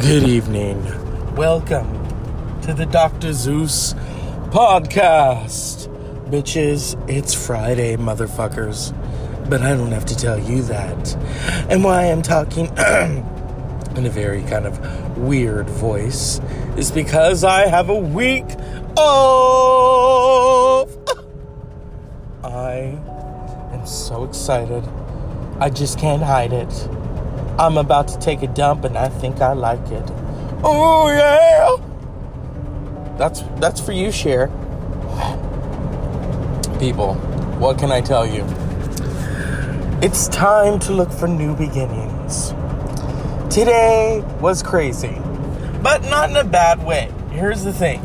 Good evening. Welcome to the Dr. Zeus podcast. Bitches, it's Friday, motherfuckers. But I don't have to tell you that. And why I'm talking in a very kind of weird voice is because I have a week off. I am so excited. I just can't hide it. I'm about to take a dump and I think I like it. Oh yeah. That's that's for you, Cher. People, what can I tell you? It's time to look for new beginnings. Today was crazy, but not in a bad way. Here's the thing.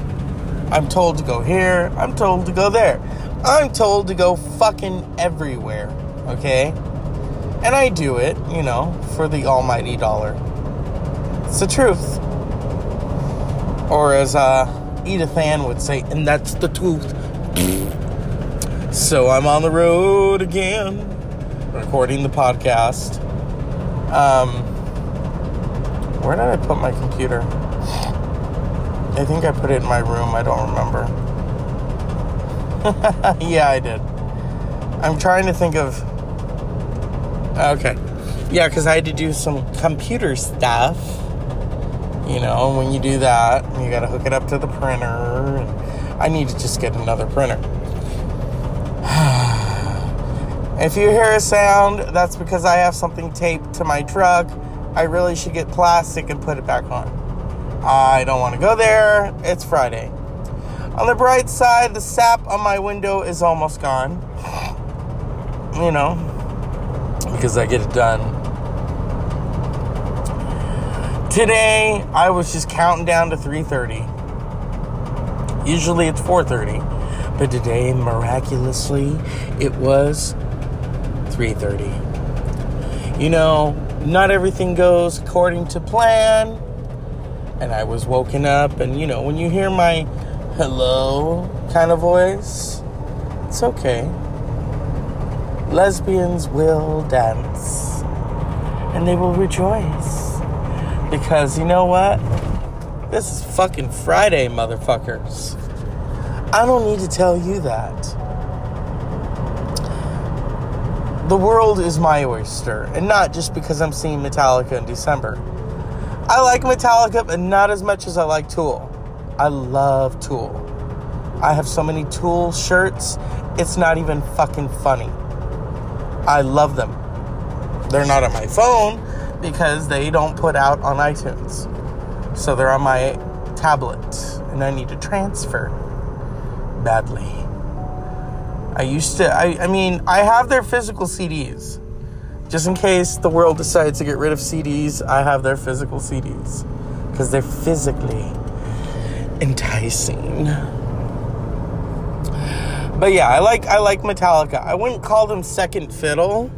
I'm told to go here, I'm told to go there. I'm told to go fucking everywhere, okay? And I do it, you know, for the almighty dollar. It's the truth. Or as uh, Edith Ann would say, and that's the truth. so I'm on the road again, recording the podcast. Um, where did I put my computer? I think I put it in my room. I don't remember. yeah, I did. I'm trying to think of Okay. Yeah, because I had to do some computer stuff. You know, when you do that, you got to hook it up to the printer. And I need to just get another printer. if you hear a sound, that's because I have something taped to my truck. I really should get plastic and put it back on. I don't want to go there. It's Friday. On the bright side, the sap on my window is almost gone. You know, because I get it done. Today I was just counting down to 3:30. Usually it's 4:30, but today miraculously it was 3:30. You know, not everything goes according to plan. And I was woken up and you know, when you hear my hello kind of voice, it's okay lesbians will dance and they will rejoice. Because you know what? This is fucking Friday, motherfuckers. I don't need to tell you that. The world is my oyster, and not just because I'm seeing Metallica in December. I like Metallica, but not as much as I like Tool. I love Tool. I have so many Tool shirts, it's not even fucking funny. I love them. They're not on my phone because they don't put out on iTunes. So they're on my tablet and I need to transfer badly. I used to, I, I mean, I have their physical CDs. Just in case the world decides to get rid of CDs, I have their physical CDs because they're physically enticing. But yeah, I like I like Metallica. I wouldn't call them second fiddle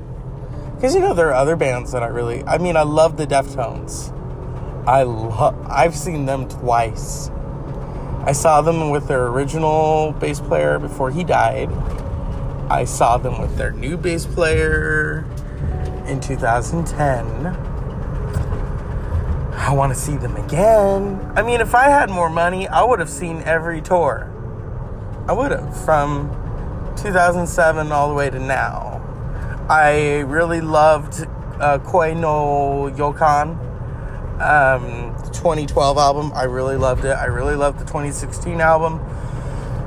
because you know there are other bands that I really. I mean, I love the Deftones. I love. I've seen them twice. I saw them with their original bass player before he died. I saw them with their new bass player in 2010. I want to see them again. I mean, if I had more money, I would have seen every tour. I would have from 2007 all the way to now. I really loved uh, Koi no Yokan, um, 2012 album. I really loved it. I really loved the 2016 album.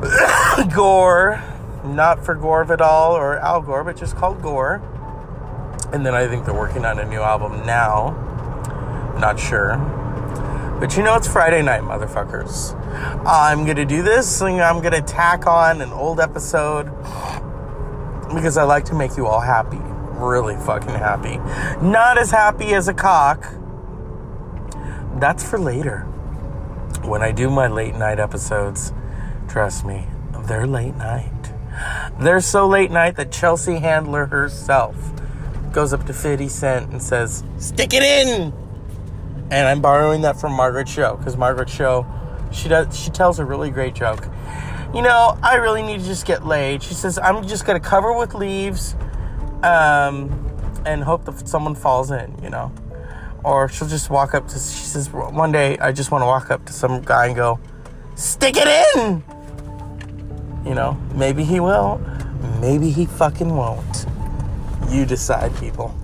Gore, not for Gore Vidal or Al Gore, but just called Gore. And then I think they're working on a new album now. Not sure. But you know it's Friday night, motherfuckers. I'm gonna do this and I'm gonna tack on an old episode because I like to make you all happy. Really fucking happy. Not as happy as a cock. That's for later. When I do my late night episodes, trust me, they're late night. They're so late night that Chelsea Handler herself goes up to 50 Cent and says, Stick it in! And I'm borrowing that from Margaret Cho because Margaret Cho, she does she tells a really great joke. You know, I really need to just get laid. She says I'm just gonna cover with leaves, um, and hope that someone falls in. You know, Or she'll just walk up to, she says, one day I just want to walk up to some guy and go, stick it in! You know, maybe he will, maybe he fucking won't. You decide, people.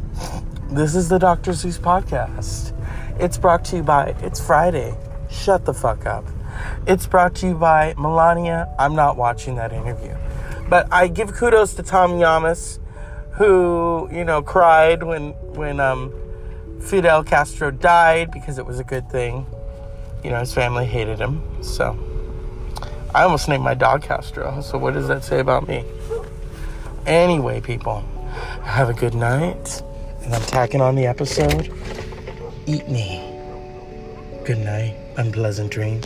This is the Dr. Zeus podcast. It's brought to you by It's Friday. Shut the fuck up. It's brought to you by Melania. I'm not watching that interview. But I give kudos to Tom Llamas, who, you know, cried when when um, Fidel Castro died because it was a good thing. You know, his family hated him. So I almost named my dog Castro. So what does that say about me? Anyway, people, have a good night. And I'm tacking on the episode. Eat me. Good night. Unpleasant dreams.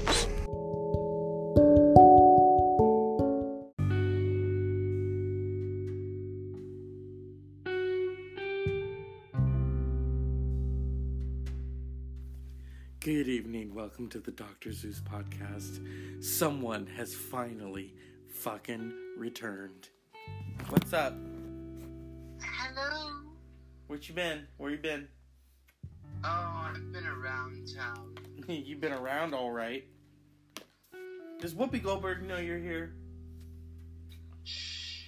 Good evening. Welcome to the Dr. Zeus podcast. Someone has finally fucking returned. What's up? Hello. What you been? Where you been? Oh, I've been around town. You've been around all right. Does Whoopi Goldberg know you're here? Shh.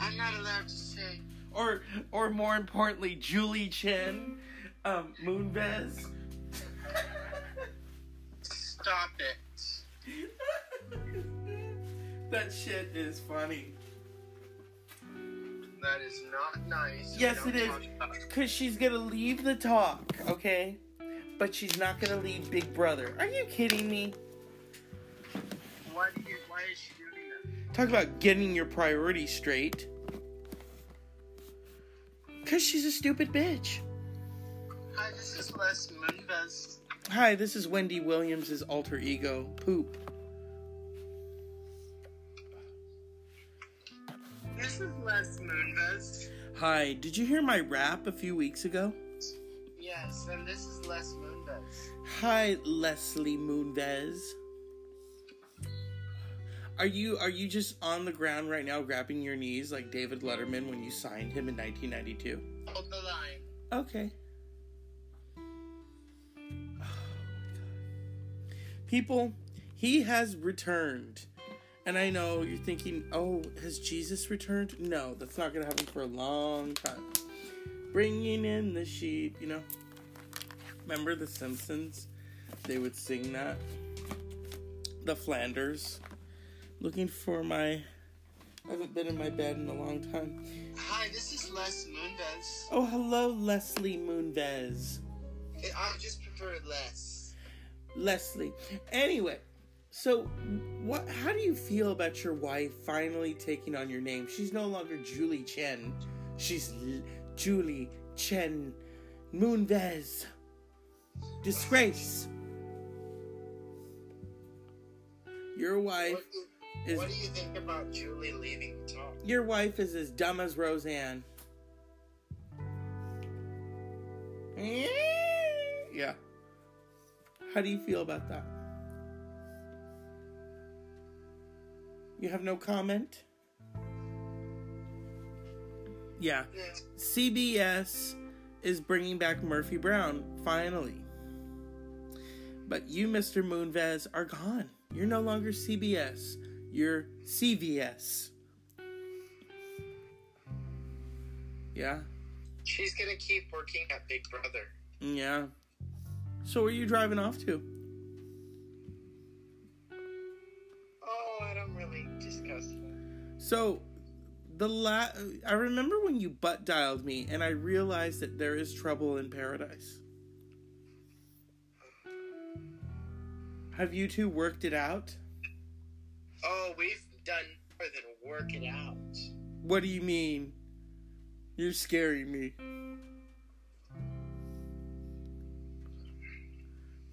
I'm not allowed to say. Or, or more importantly, Julie Chen, um, Moonves. Stop it. that shit is funny. That is not nice. Yes, it is. talk about it. Cause she's gonna leave the talk, okay? But she's not gonna leave Big Brother. Are you kidding me? Why, do you, why is she doing that? Talk about getting your priorities straight. Cause she's a stupid bitch. Hi, this is Les Moonves. Hi, this is Wendy Williams' alter ego, Poop. This is Les Moonves. Hi, did you hear my rap a few weeks ago? Yes, and this is Les Moonves. Hi, Leslie Moonves. Are you are you just on the ground right now grabbing your knees like David Letterman when you signed him in 1992? Hold the line. Okay. People, he has returned. And I know you're thinking, oh, has Jesus returned? No, that's not going to happen for a long time. Bringing in the sheep, you know. Remember The Simpsons? They would sing that. The Flanders. Looking for my. I haven't been in my bed in a long time. Hi, this is Les Moonves. Oh, hello, Leslie Moonves. I just prefer Les. Leslie. Anyway, so what? How do you feel about your wife finally taking on your name? She's no longer Julie Chen. She's L- Julie Chen Moonves. Disgrace. Your wife What do, is what do you think about Julie leaving the talk? your wife is as dumb as Roseanne. Eh, yeah. How do you feel about that? You have no comment? Yeah. Yeah. CBS is bringing back Murphy Brown, finally. But you, Mr. Moonves, are gone. You're no longer CBS. You're CVS. Yeah? She's gonna keep working at Big Brother. Yeah. So where are you driving off to? So the la I remember when you butt dialed me and I realized that there is trouble in paradise. Have you two worked it out? Oh, we've done more than work it out. What do you mean? You're scaring me.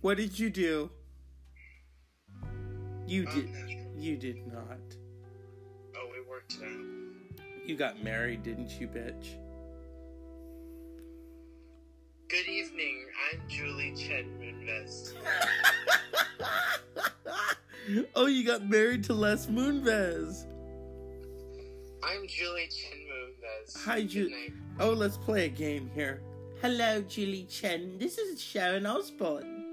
What did you do? You Oh, did you did not. We worked it out. You got married, didn't you, bitch? Good evening. I'm Julie Chen Moonves. oh, you got married to Les Moonves. I'm Julie Chen Moonves. Hi, Good Ju- night. Oh, let's play a game here. Hello, Julie Chen. This is Sharon Osbourne.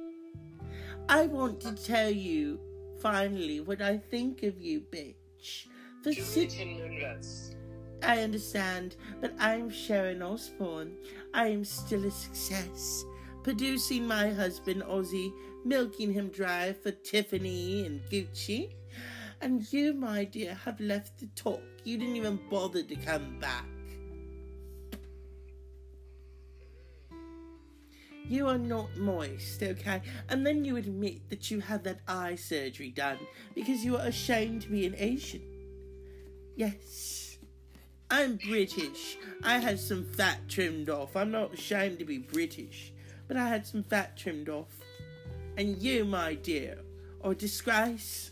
I want to tell you, finally, what I think of you, bitch. For Julie sit- Chen Moonves. I understand, but I'm Sharon Osbourne. I am still a success. Producing my husband Ozzy, milking him dry for Tiffany and Gucci. And you, my dear, have left the talk. You didn't even bother to come back. You are not moist, okay? And then you admit that you had that eye surgery done because you are ashamed to be an Asian. Yes. I'm British. I had some fat trimmed off. I'm not ashamed to be British, but I had some fat trimmed off. And you, my dear, are a disgrace.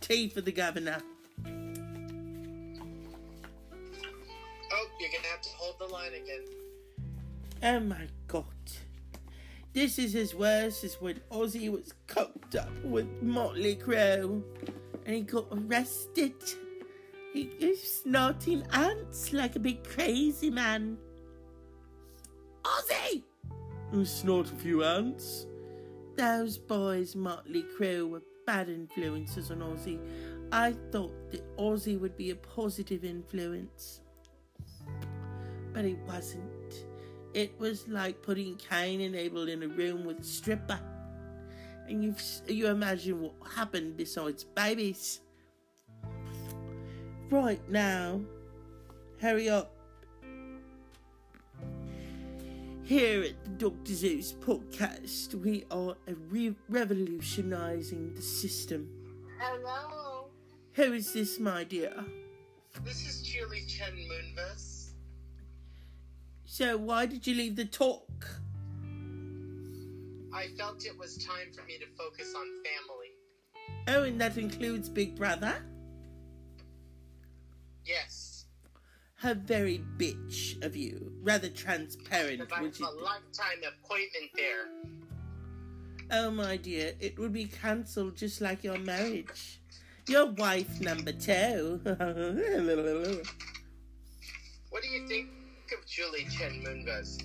Tea for the governor. Oh, you're gonna have to hold the line again. Oh my god. This is as worse as when Ozzy was coked up with Motley Crue and he got arrested. He is snorting ants like a big crazy man. Ozzy! You snort a few ants. Those boys, Motley Crue, were bad influences on Ozzy. I thought that Ozzy would be a positive influence. But he wasn't. It was like putting Cain and Abel in a room with a stripper. And you you imagine what happened besides babies. Right now, hurry up. Here at the Dr. Zeus podcast, we are re- revolutionizing the system. Hello. Who is this, my dear? This is Julie Chen Moonves. So, why did you leave the talk? I felt it was time for me to focus on family. Oh, and that includes Big Brother? Yes. How very bitch of you. Rather transparent, Because I have a lifetime appointment there. Oh, my dear, it would be cancelled just like your marriage. Your wife number two. What do you think of Julie Chen Moonves?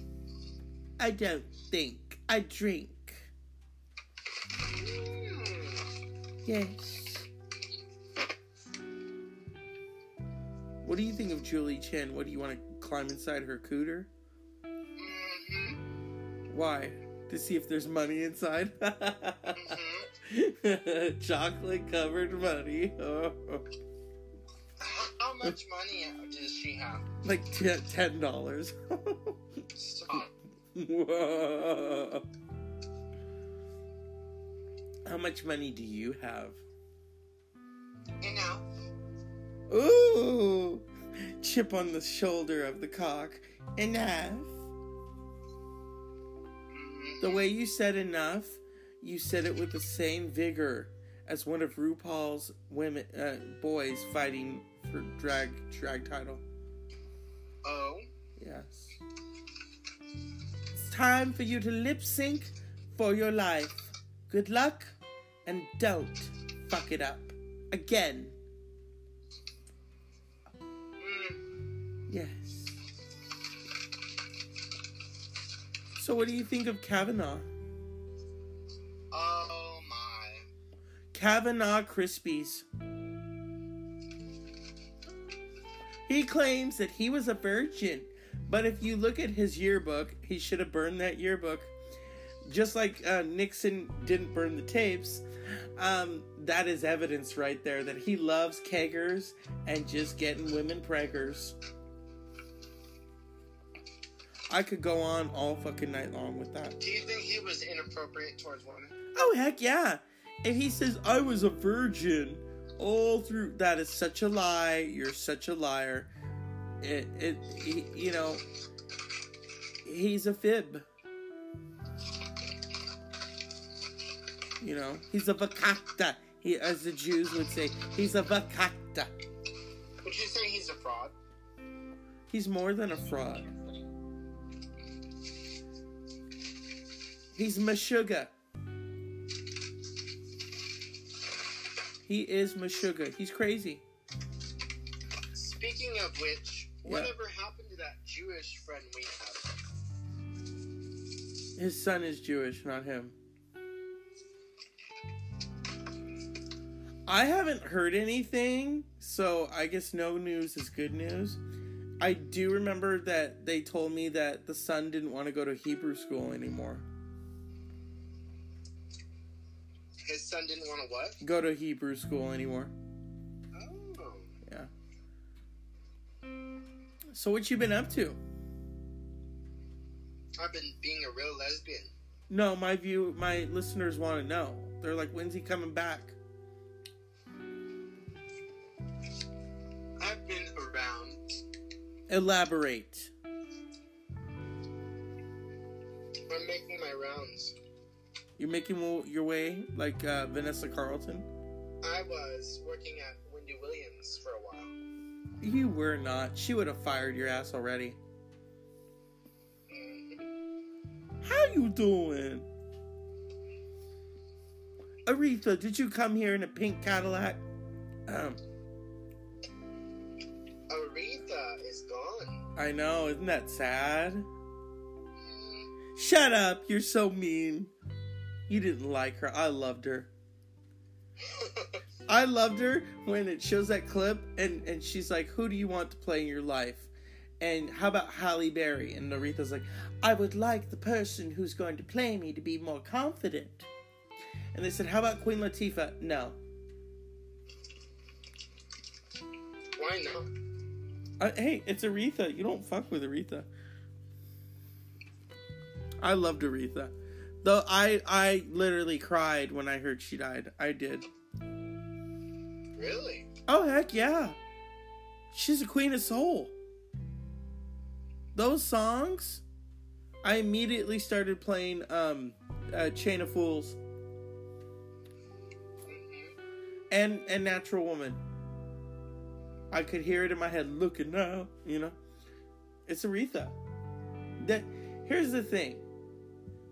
I don't think. I drink. Hmm. Yes. What do you think of Julie Chen? What do you want to climb inside her cooter? Mhm. Why? To see if there's money inside? Mhm. Chocolate covered money. How, how much money does she have? like t- ten dollars. Stop. Whoa. How much money do you have? Enough. Ooh, chip on the shoulder of the cock. Enough. Mhm. The way you said enough, you said it with the same vigor as one of RuPaul's women, uh, boys fighting for drag drag title. Oh. Yes. It's time for you to lip sync for your life. Good luck, and don't fuck it up again. Yes. So, what do you think of Kavanaugh? Oh my. Kavanaugh Krispies. He claims that he was a virgin, but if you look at his yearbook, he should have burned that yearbook. Just like uh, Nixon didn't burn the tapes, um, that is evidence right there that he loves keggers and just getting women preggers. I could go on all fucking night long with that. Do you think he was inappropriate towards women? Oh heck yeah! If he says I was a virgin all through, that is such a lie. You're such a liar. It, it, he, you know, he's a fib. You know, he's a vakakta. He, as the Jews would say, he's a vakakta. Would you say he's a fraud? He's more than a fraud. He's Meshuggah. He is Meshuggah. He's crazy. Speaking of which, Yeah. whatever happened to that Jewish friend we have? His son is Jewish, not him. I haven't heard anything, so I guess no news is good news. I do remember that they told me that the son didn't want to go to Hebrew school anymore. His son didn't want to what? Go to Hebrew school anymore. Oh. Yeah. So what you been up to? I've been being a real lesbian. No, my view, my listeners want to know. They're like, when's he coming back? I've been around. Elaborate. I'm making my rounds. You're making your way like uh, Vanessa Carlton. I was working at Wendy Williams for a while. You were not. She would have fired your ass already. Mhm. How you doing? Aretha, did you come here in a pink Cadillac? Um, Aretha is gone. I know, isn't that sad? Mm. Shut up, you're so mean. You didn't like her. I loved her. I loved her when it shows that clip and, and she's like, Who do you want to play in your life? And how about Halle Berry? And Aretha's like, I would like the person who's going to play me to be more confident. And they said, How about Queen Latifah? No. Why not? Uh, hey, it's Aretha. You don't fuck with Aretha. I loved Aretha. Though I I literally cried when I heard she died. I did. Really? Oh heck yeah. She's a queen of soul. Those songs I immediately started playing um uh, Chain of Fools hmm and and Natural Woman. I could hear it in my head looking now, you know. It's Aretha. That here's the thing.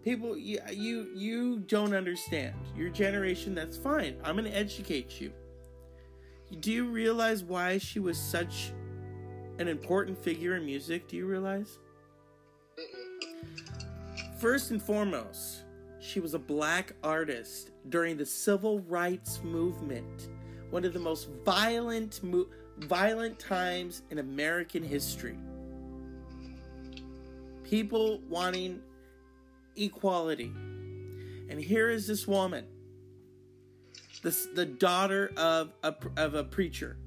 People you you don't understand. Your generation that's fine. I'm going to educate you. Do you realize why she was such an important figure in music? Do you realize? First and foremost, she was a black artist during the civil rights movement, one of the most violent mo- violent times in American history. People wanting equality. And here is this woman, this the daughter of a of a preacher.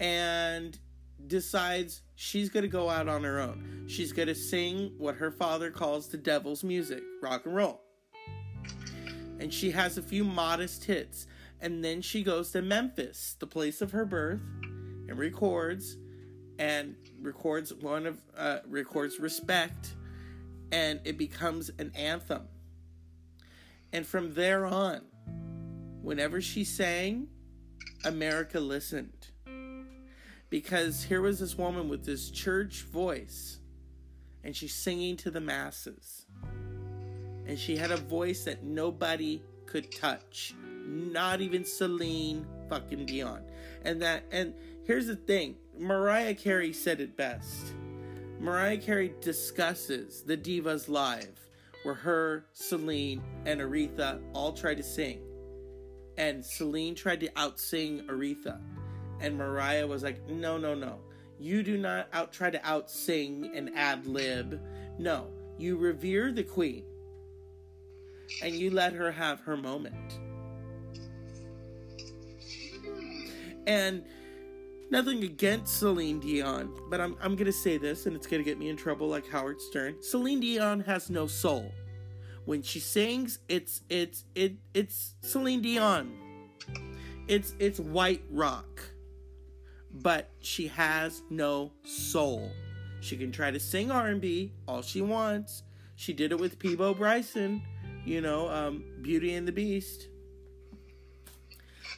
And decides she's going to go out on her own. She's going to sing what her father calls the devil's music, rock and roll. And she has a few modest hits. And then she goes to Memphis, the place of her birth, and records and records one of uh, records respect and it becomes an anthem. And from there on, whenever she sang, America listened. Because here was this woman with this church voice and she's singing to the masses. And she had a voice that nobody could touch. Not even celine fucking dion. And that and here's the thing mariah carey said it best mariah carey discusses the divas live where her celine and aretha all tried to sing and celine tried to outsing aretha and Mariah was like, "No, no, no. You do not out try to out sing and ad lib. No, you revere the queen, and you let her have her moment." And nothing against Celine Dion, but I'm I'm gonna say this, and it's gonna get me in trouble like Howard Stern. Celine Dion has no soul. When she sings, it's it's it it's Celine Dion. It's it's white rock but she has no soul. She can try to sing R&B all she wants. She did it with Peabo Bryson, you know, um, Beauty and the Beast,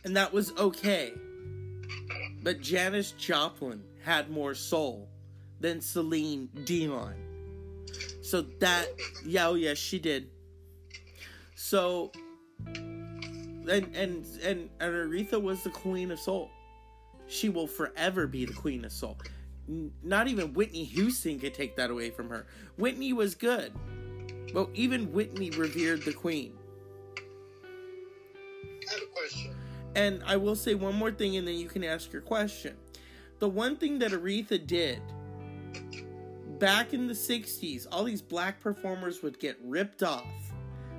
and that was okay. But Janis Joplin had more soul than Celine Dion. So that, yeah, oh yeah, she did. So, and and and, and Aretha was the queen of soul she will forever be the queen of soul. Not even Whitney Houston could take that away from her. Whitney was good, Well, even Whitney revered the Queen. I have a question. And I will say one more thing and then you can ask your question. The one thing that Aretha did back in the 60s, all these black performers would get ripped off.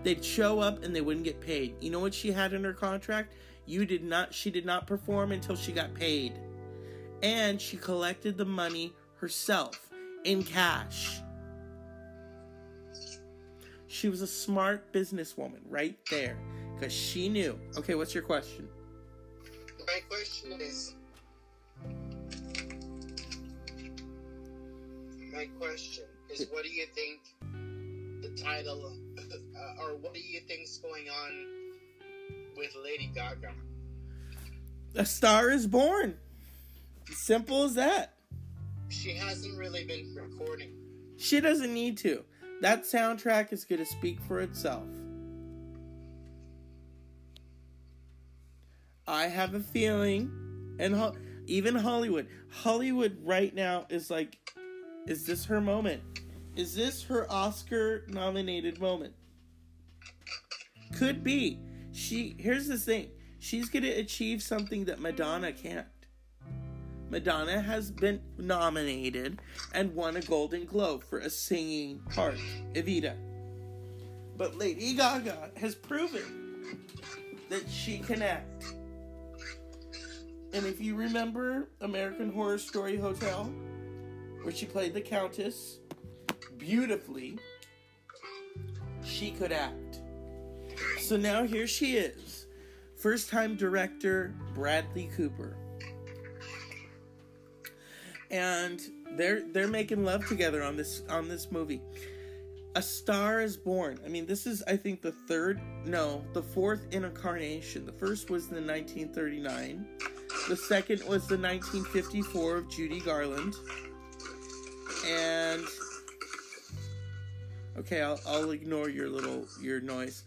They'd show up and they wouldn't get paid. You know what she had in her contract? You did not she did not perform until she got paid. And she collected the money herself in cash. She was a smart businesswoman right there because she knew. Okay, what's your question? My question is. My question is, what do you think the title, uh, or what do you think's going on with Lady Gaga? A Star is Born. Simple as that. She hasn't really been recording. She doesn't need to. That soundtrack is going to speak for itself. I have a feeling, and ho- even Hollywood, Hollywood right now is like, is this her moment? Is this her Oscar nominated moment? Could be. She here's the thing. She's going to achieve something that Madonna can't. Madonna has been nominated and won a Golden Globe for a singing part, Evita. But Lady Gaga has proven that she can act. And if you remember American Horror Story Hotel, where she played the Countess beautifully, she could act. So now here she is. First time director Bradley Cooper. And they're they're making love together on this on this movie. A Star is Born. I mean, this is I think the third, no, the fourth incarnation. The first was in 1939. The second was the 1954 of Judy Garland. And okay, I'll, I'll ignore your little your noise.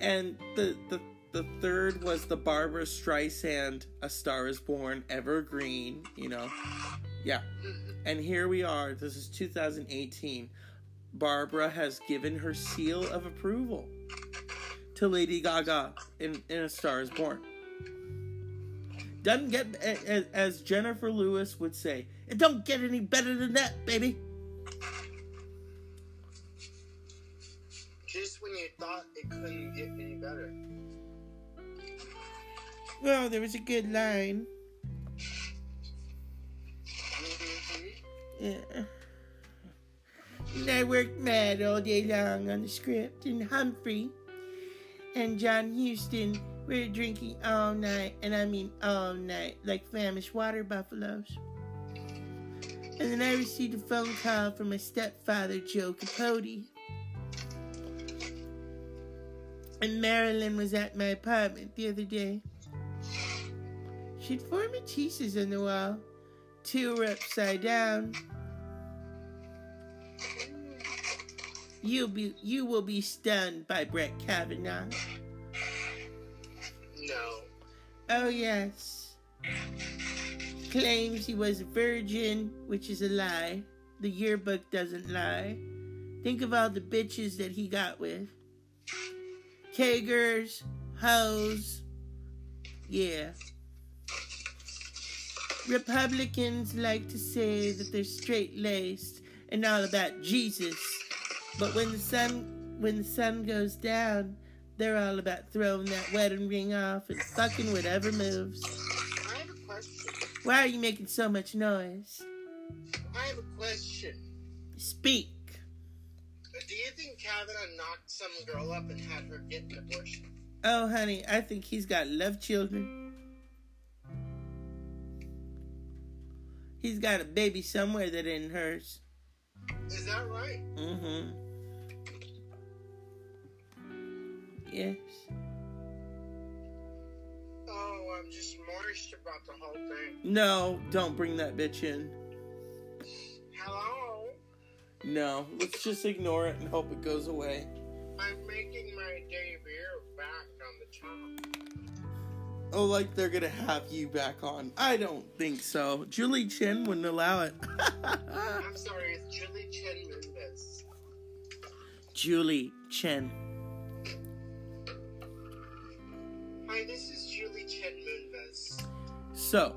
And the the the third was the Barbra Streisand A Star Is Born Evergreen. You know, yeah. And here we are. This is 2018. Barbra has given her seal of approval to Lady Gaga in, in A Star Is Born. Doesn't get, as, as Jennifer Lewis would say, it don't get any better than that, baby. Just when you thought it couldn't get any better. Well, there was a good line. Mhm. Yeah. And I worked mad all day long on the script, and Humphrey and John Huston were drinking all night, and I mean all night, like famished water buffaloes. And then I received a phone call from my stepfather, Joe Capote. And Marilyn was at my apartment the other day. She'd four Matisses on the wall. Two were upside down. You'll be you will be stunned by Brett Kavanaugh. Oh yes. Claims he was a virgin, which is a lie. The yearbook doesn't lie. Think of all the bitches that he got with. Kagers, hoes. Yeah. Republicans like to say that they're straight laced and all about Jesus. But when the sun when the sun goes down, they're all about throwing that wedding ring off and fucking whatever moves. I have a question. Why are you making so much noise? I have a question. Speak. Do you think Kavanaugh knocked some girl up and had her get an abortion? Oh, honey, I think he's got love children. He's got a baby somewhere that ain't hers. Is that right? Mm-hmm. Yes. Oh, I'm just moist about the whole thing. No, don't bring that bitch in. Hello? No, let's just ignore it and hope it goes away. I'm making my debut back on the channel. Oh, like they're gonna have you back on. I don't think so. Julie Chen wouldn't allow it. I'm sorry, it's Julie Chen Mendez. Julie Chen. Hi, this is Julie Chen Moonves. So,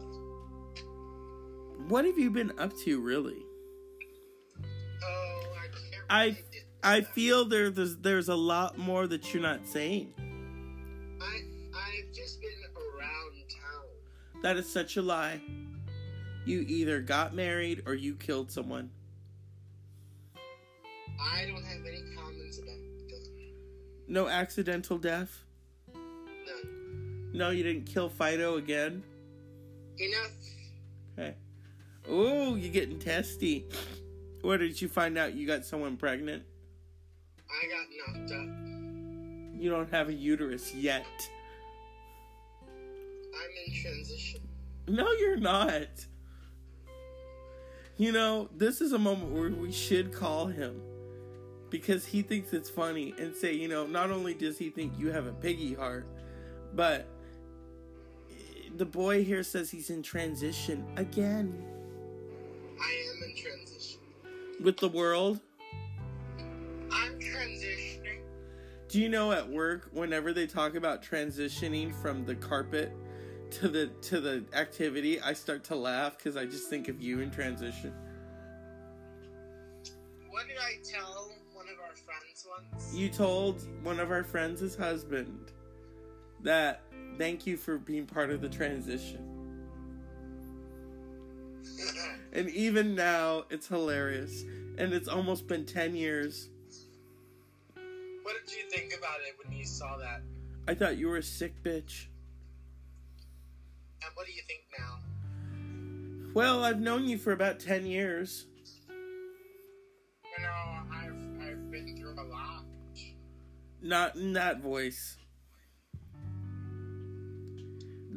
what have you been up to, really? Oh, I can't. I I feel there there's there's a lot more that you're not saying. I I've just been around town. That is such a lie. You either got married or you killed someone. I don't have any comments about them. No accidental death. None. No, you didn't kill Fido again. Enough. Okay. Oh, you're getting testy. Where did you find out? You got someone pregnant? I got knocked up. You don't have a uterus yet. I'm in transition. No, you're not. You know, this is a moment where we should call him because he thinks it's funny and say, you know, not only does he think you have a piggy heart, but the boy here says he's in transition again I am in transition. with the world. I'm transitioning. Do you know at work whenever they talk about transitioning from the carpet to the to the activity, I start to laugh cuz I just think of you in transition. What did I tell one of our friends once? You told one of our friends' his husband that thank you for being part of the transition. And even now, it's hilarious. And it's almost been 10 years. what did you think about it when you saw that? I thought you were a sick bitch. And what do you think now? Well, I've known you for about 10 years. You know, I've I've been through a lot. Not in that voice.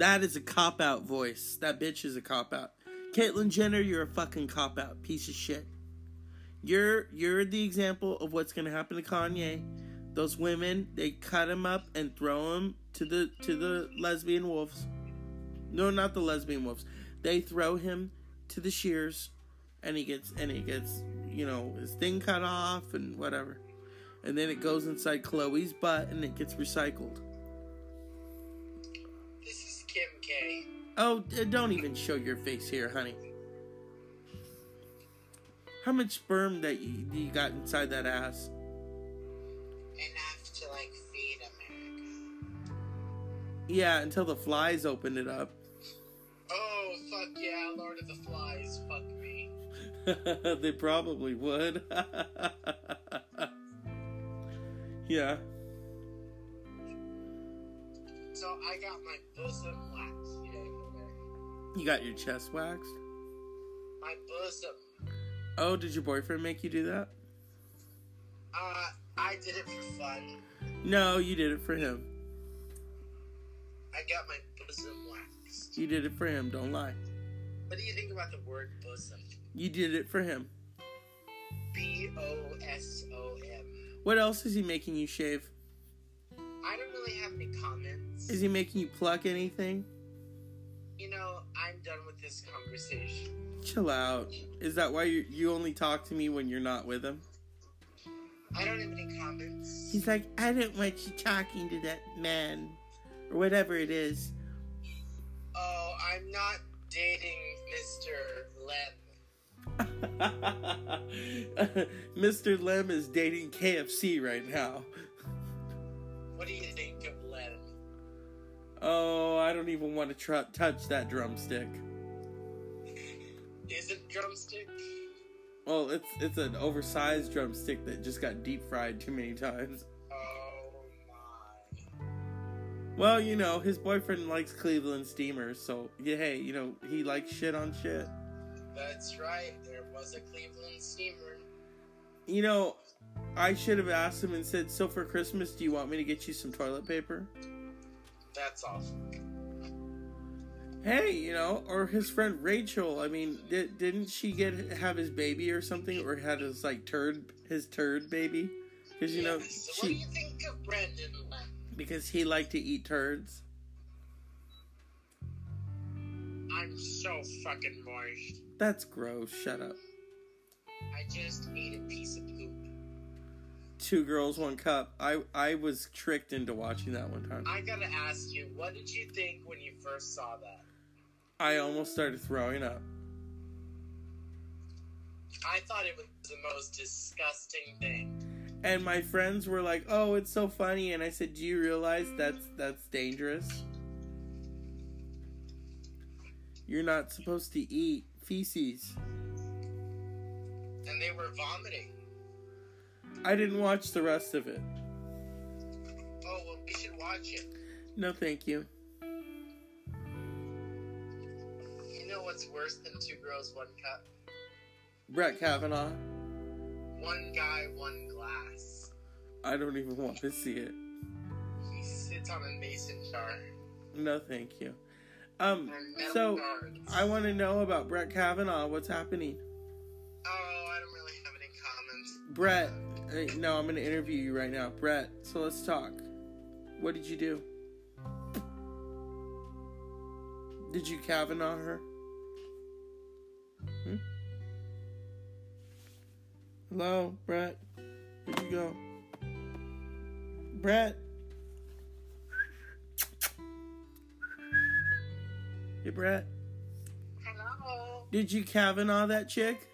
That is a cop out voice. That bitch is a cop out. Caitlyn Jenner, you're a fucking cop out piece of shit. You're you're the example of what's gonna happen to Kanye. Those women, they cut him up and throw him to the to the lesbian wolves. No, not the lesbian wolves. They throw him to the shears, and he gets and he gets you know his thing cut off and whatever and then it goes inside Chloe's butt and it gets recycled. K. Oh, don't even show your face here, honey. How much sperm that you, you got inside that ass? Enough to like feed America. Yeah, until the flies opened it up. Oh fuck yeah, Lord of the Flies, fuck me. they probably would. yeah. So I got my bosom. You got your chest waxed? My bosom. Oh, did your boyfriend make you do that? Uh, I did it for fun. No, you did it for him. I got my bosom waxed. You did it for him, don't lie. What do you think about the word bosom? You did it for him. B O S O M. What else is he making you shave? I don't really have any comments. Is he making you pluck anything? You know, I'm done with this conversation. Chill out. Is that why you you only talk to me when you're not with him? I don't have any comments. He's like, I don't want you talking to that man, or whatever it is. Oh, I'm not dating Mr. Lem. Mr. Lem is dating KFC right now. What do you think? Oh, I don't even want to tr- touch that drumstick. Is it drumstick? Well, it's it's an oversized drumstick that just got deep fried too many times. Oh my. Well, you know, his boyfriend likes Cleveland Steamers, so yeah, hey, you know, he likes shit on shit. That's right, there was a Cleveland steamer. You know, I should have asked him and said, "So for Christmas, do you want me to get you some toilet paper?" That's awesome. Hey, you know, or his friend Rachel. I mean, di- didn't she get have his baby or something, or had his like turd his turd baby? Because you know Yes, What do she you think of Brendan because he liked to eat turds. I'm so fucking moist. That's gross. Shut up. I just ate a piece of. Two Girls One Cup. I I was tricked into watching that one time. I gotta ask you, what did you think when you first saw that? I almost started throwing up. I thought it was the most disgusting thing. And my friends were like, "Oh, it's so funny." And I said, "Do you realize that's that's dangerous? You're not supposed to eat feces." And they were vomiting. I didn't watch the rest of it. Oh, well, we should watch it. No, thank you. You know what's worse than two girls, one cup? Brett Kavanaugh. One guy, one glass. I don't even want to see it. He sits on a mason jar. No, thank you. Um, so guards. I want to know about Brett Kavanaugh. What's happening? Oh, I don't really have any comments. Brett, no, I'm going to interview you right now. Brett, so let's talk. What did you do? Did you Kavanaugh her? Hmm? Hello, Brett. Where'd you go? Brett. Hey, Brett. Hello. Did you Kavanaugh that chick?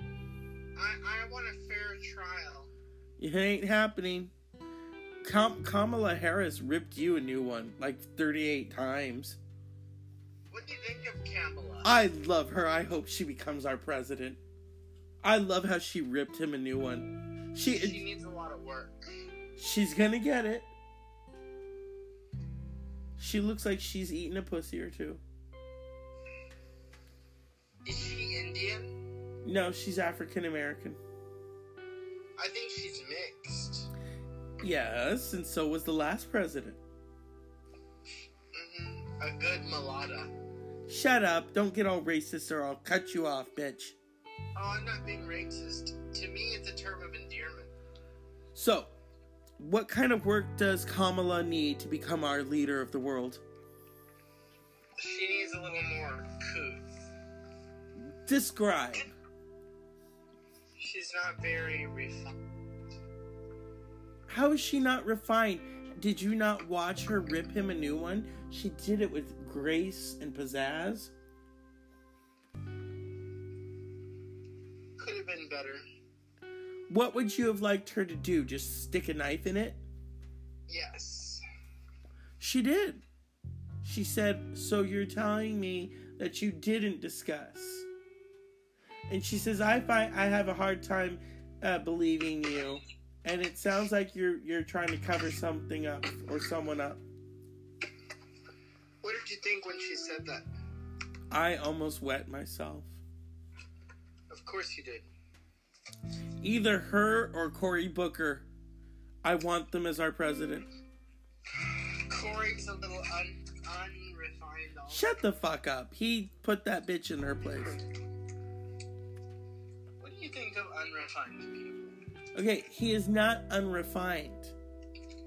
I, I want a fair trial. It ain't happening. Kam- Kamala Harris ripped you a new one like 38 times. What do you think of Kamala? I love her. I hope she becomes our president. I love how she ripped him a new one. She, she needs a lot of work. she's gonna get it. She looks like she's eating a pussy or two. Is she Indian? No, she's African American. I think she's. Yes, and so was the last president. hmm A good mulata. Shut up! Don't get all racist or I'll cut you off, bitch. Oh, I'm not being racist. To me, it's a term of endearment. So, what kind of work does Kamala need to become our leader of the world? She needs a little more couth. Describe. She's not very refined. How is she not refined? Did you not watch her rip him a new one? She did it with grace and pizzazz. Could have been better. What would you have liked her to do? Just stick a knife in it? Yes. She did. She said, So you're telling me that you didn't discuss? And she says, I find I have a hard time uh, believing you. And it sounds like you're you're trying to cover something up or someone up. What did you think when she said that? I almost wet myself. Of course you did. Either her or Cory Booker. I want them as our president. Cory's a little un- unrefined. Also. Shut the fuck up. He put that bitch in her place. What do you think of unrefined people? Okay, he is not unrefined.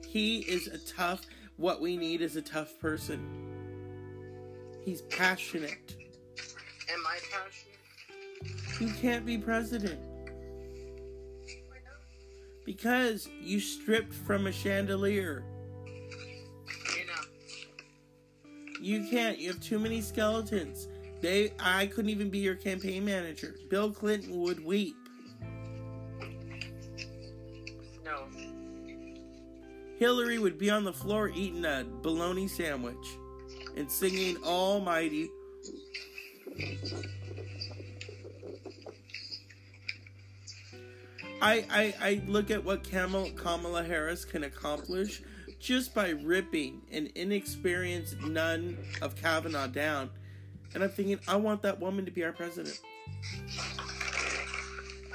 He is a tough, what we need is a tough person. He's passionate. Am I passionate? You can't be president Why not? because you stripped from a chandelier. You. You can't. You have too many skeletons. They I couldn't even be your campaign manager. Bill Clinton would weep. Hillary would be on the floor eating a bologna sandwich and singing Almighty. I, I, I look at what Kamala, Kamala Harris can accomplish just by ripping an inexperienced nun of Kavanaugh down. And I'm thinking, I want that woman to be our president.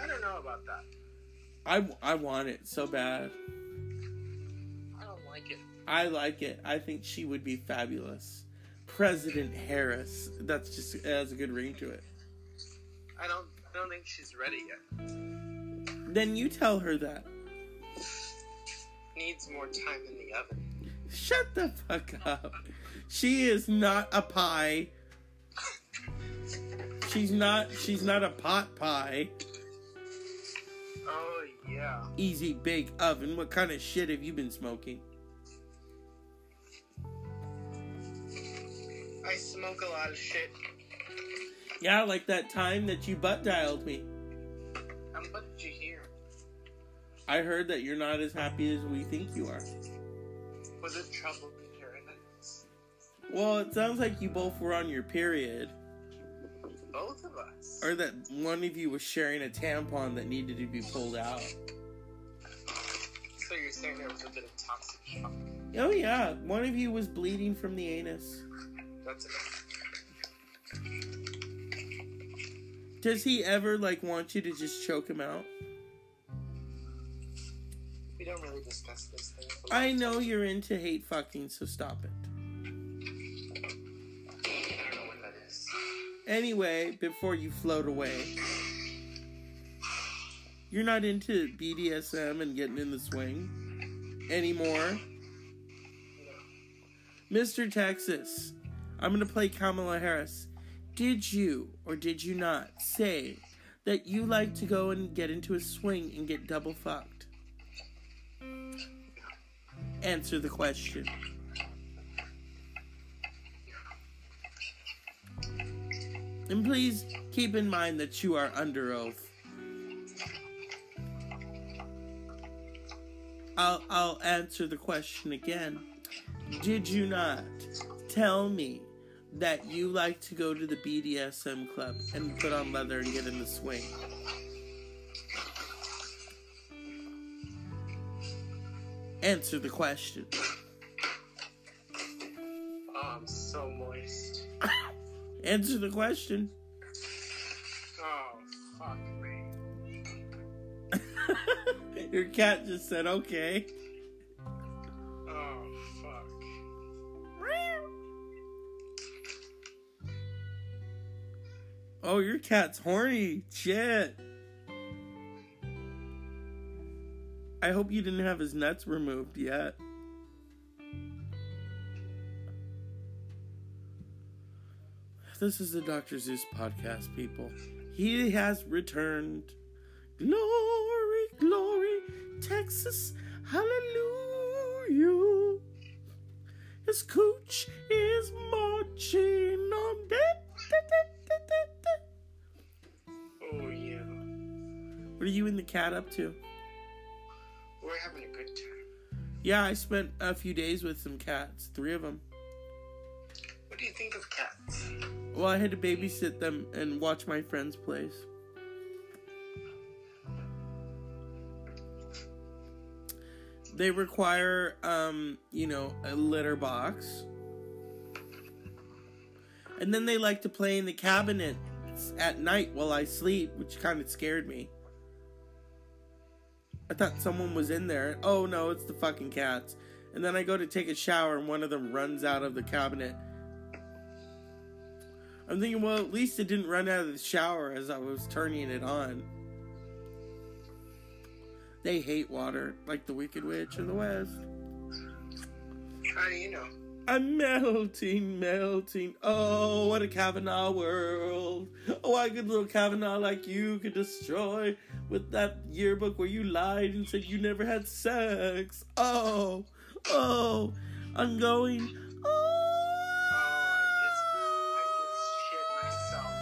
I don't know about that. I, I want it so bad. I like it. I think she would be fabulous. President Harris. That's just it has a good ring to it. I don't. I don't think she's ready yet. Then you tell her that. Needs more time in the oven. Shut the fuck up. She is not a pie. She's not she's not a pot pie. Oh yeah. easy bake oven. What kind of shit have you been smoking? I smoke a lot of shit. Yeah, like that time that you butt dialed me. Um, what did you hear? I heard that you're not as happy as we think you are. Was it trouble hearing it? Well, it sounds like you both were on your period. Both of us. Or that one of you was sharing a tampon that needed to be pulled out. So you're saying there was a bit of toxic shock? Oh, yeah. One of you was bleeding from the anus. That's. Does he ever, like, want you to just choke him out? We don't really discuss this thing. I know you're into hate fucking, so stop it. I don't know when that is. Anyway, before you float away, you're not into BDSM and getting in the swing anymore. Mr. Texas, I'm going to play Kamala Harris. Did you or did you not say that you like to go and get into a swing and get double fucked? Answer the question. And please keep in mind that you are under oath. I'll, I'll answer the question again. Did you not tell me that you like to go to the BDSM club and put on leather and get in the swing? Answer the question. Oh, I'm so moist. Answer the question. Oh, fuck me. Your cat just said okay. Oh, your cat's horny. Shit. I hope you didn't have his nuts removed yet. This is the Dr. Zeus podcast, people. He has returned. Glory, glory, Texas, hallelujah. His cooch is marching you and the cat up to? We're having a good time. Yeah, I spent a few days with some cats, three of them. What do you think of cats? Well, I had to babysit them and watch my friend's place. They require, um, you know, a litter box. And then they like to play in the cabinets at night while I sleep, which kind of scared me. I thought someone was in there. Oh no, it's the fucking cats. And then I go to take a shower and one of them runs out of the cabinet. I'm thinking, well, at least it didn't run out of the shower as I was turning it on. They hate water, like the Wicked Witch of the West. How do you know? I'm melting, melting. Oh, what a Kavanaugh world. Oh, a good little Kavanaugh like you could destroy with that yearbook where you lied and said you never had sex. Oh, oh, I'm going. Oh, I just, I just shit myself.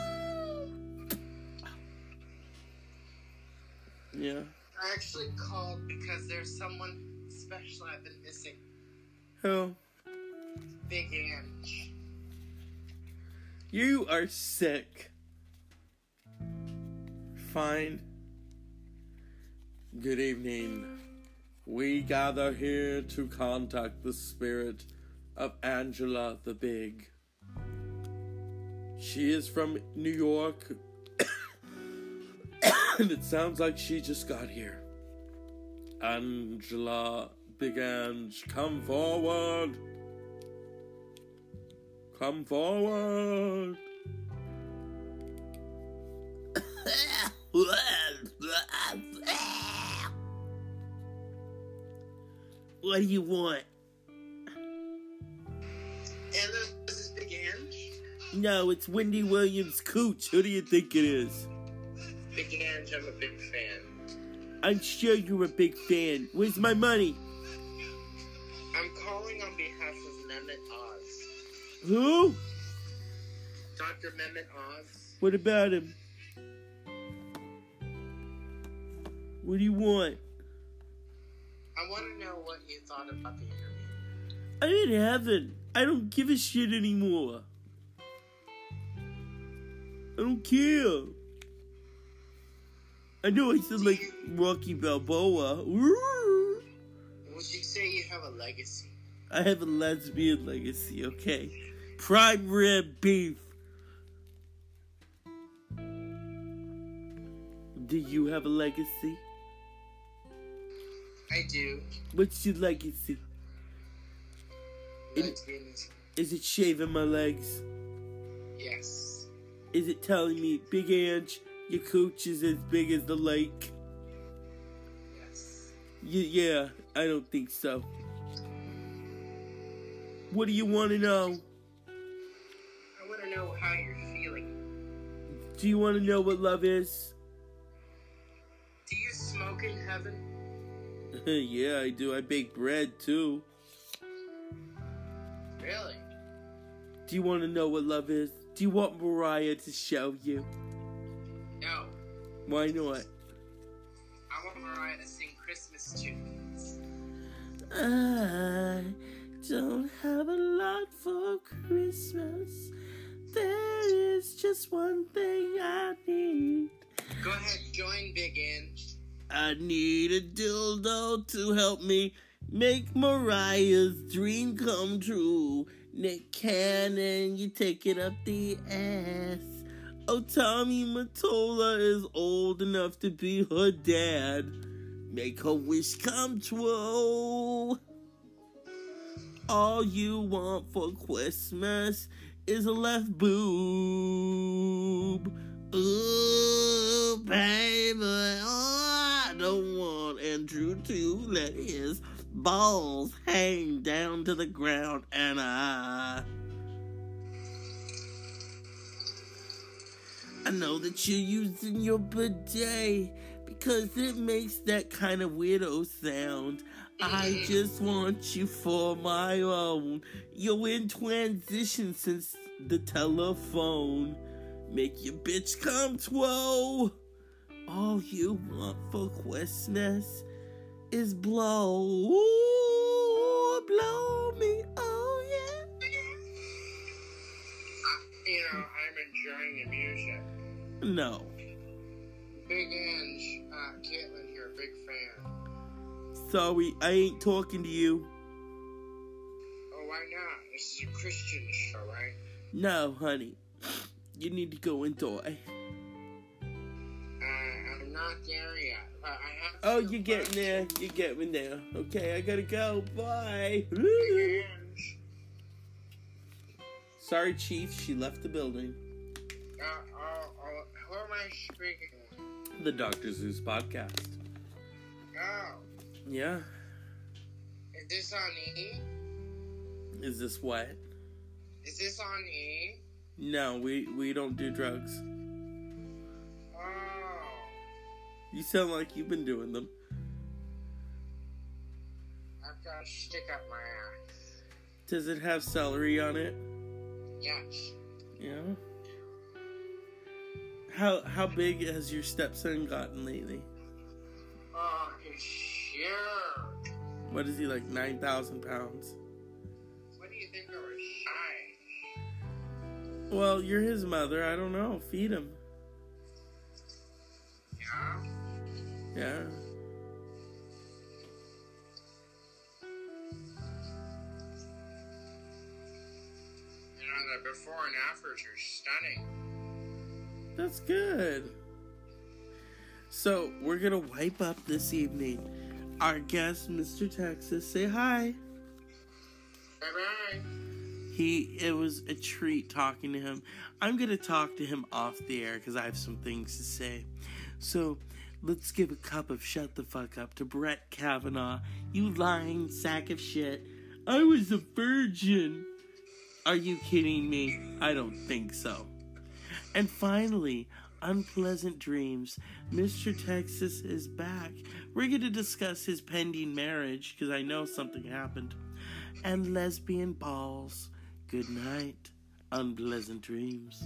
Yeah. I actually called because there's someone special I've been missing. Who? Big Ange. You are sick. Fine. Good evening. We gather here to contact the spirit of Angela the Big. She is from New York, and it sounds like she just got here. Angela Big Ange, come forward. Come forward. What do you want? And this is Big Ange. No, it's Wendy Williams Cooch. Who do you think it is? Big Ange, I'm a big fan. I'm sure you're a big fan. Where's my money? I'm calling on behalf of Mehmet Oz. Who? Dr. Mehmet Oz. What about him? What do you want? I want to know what you thought about the interview. I'm in heaven. I don't give a shit anymore. I don't care. I know I sound like Rocky Balboa. Would you say you have a legacy? I have a lesbian legacy, okay? Prime rib beef. Do you have a legacy? I do. What's your legacy? It-. Is it shaving my legs? Yes. Is it telling me, Big Ange, your cooch is as big as the lake? Yes. Y- yeah, I don't think so. What do you want to know? I want to know how you're feeling. Do you want to know what love is? Do you smoke in heaven? yeah, I do. I bake bread too. Really? Do you want to know what love is? Do you want Mariah to show you? No. Why not? I want Mariah to sing Christmas tunes. I don't have a lot for Christmas. There is just one thing I need. Go ahead, join Big Ange. I need a dildo to help me make Mariah's dream come true. Nick Cannon, you take it up the ass. Oh, Tommy Mottola is old enough to be her dad. Make her wish come true. All you want for Christmas is a left boob. Ooh, baby, oh, I don't want Andrew to let his balls hang down to the ground, and I. I know that you're using your bidet because it makes that kind of weirdo sound. I just want you for my own. You're in transition since the telephone. Make your bitch come twirl. All you want for Christmas is blow. Ooh, blow me, oh yeah. You know, I'm enjoying the music. No. Big Ange, uh, Caitlin here, big fan. Sorry, I ain't talking to you. Oh, why not? This is a Christian show, right? No, honey. You need to go and die. Uh, I'm not there yet, but I have. Oh, you're getting there. You're getting there. Okay, I gotta go. Bye. Sorry, Chief. She left the building. Uh, oh, oh, who am I speaking with? The Dr. Zeus podcast. Oh, Yeah. is this on E? Is this what? Is this on E? No, we we don't do drugs. Oh, You sound like you've been doing them. I've got a stick up my ass. Does it have celery on it? Yes. Yeah. How how big has your stepson gotten lately? Oh, he's huge. What is he like? Nine thousand pounds. What do you think of his size? Well, you're his mother. I don't know. Feed him. Yeah? Yeah. You know, the before and afters are stunning. That's good. So we're gonna wipe up this evening. Our guest, Mr. Texas, say hi. Bye bye. He it was a treat talking to him. I'm gonna talk to him off the air because I have some things to say. So let's give a cup of shut the fuck up to Brett Kavanaugh. You lying sack of shit. I was a virgin. Are you kidding me? I don't think so. And finally, Unpleasant Dreams. Mr. Texas is back. We're going to discuss his pending marriage because I know something happened, and lesbian balls. Good night, unpleasant dreams.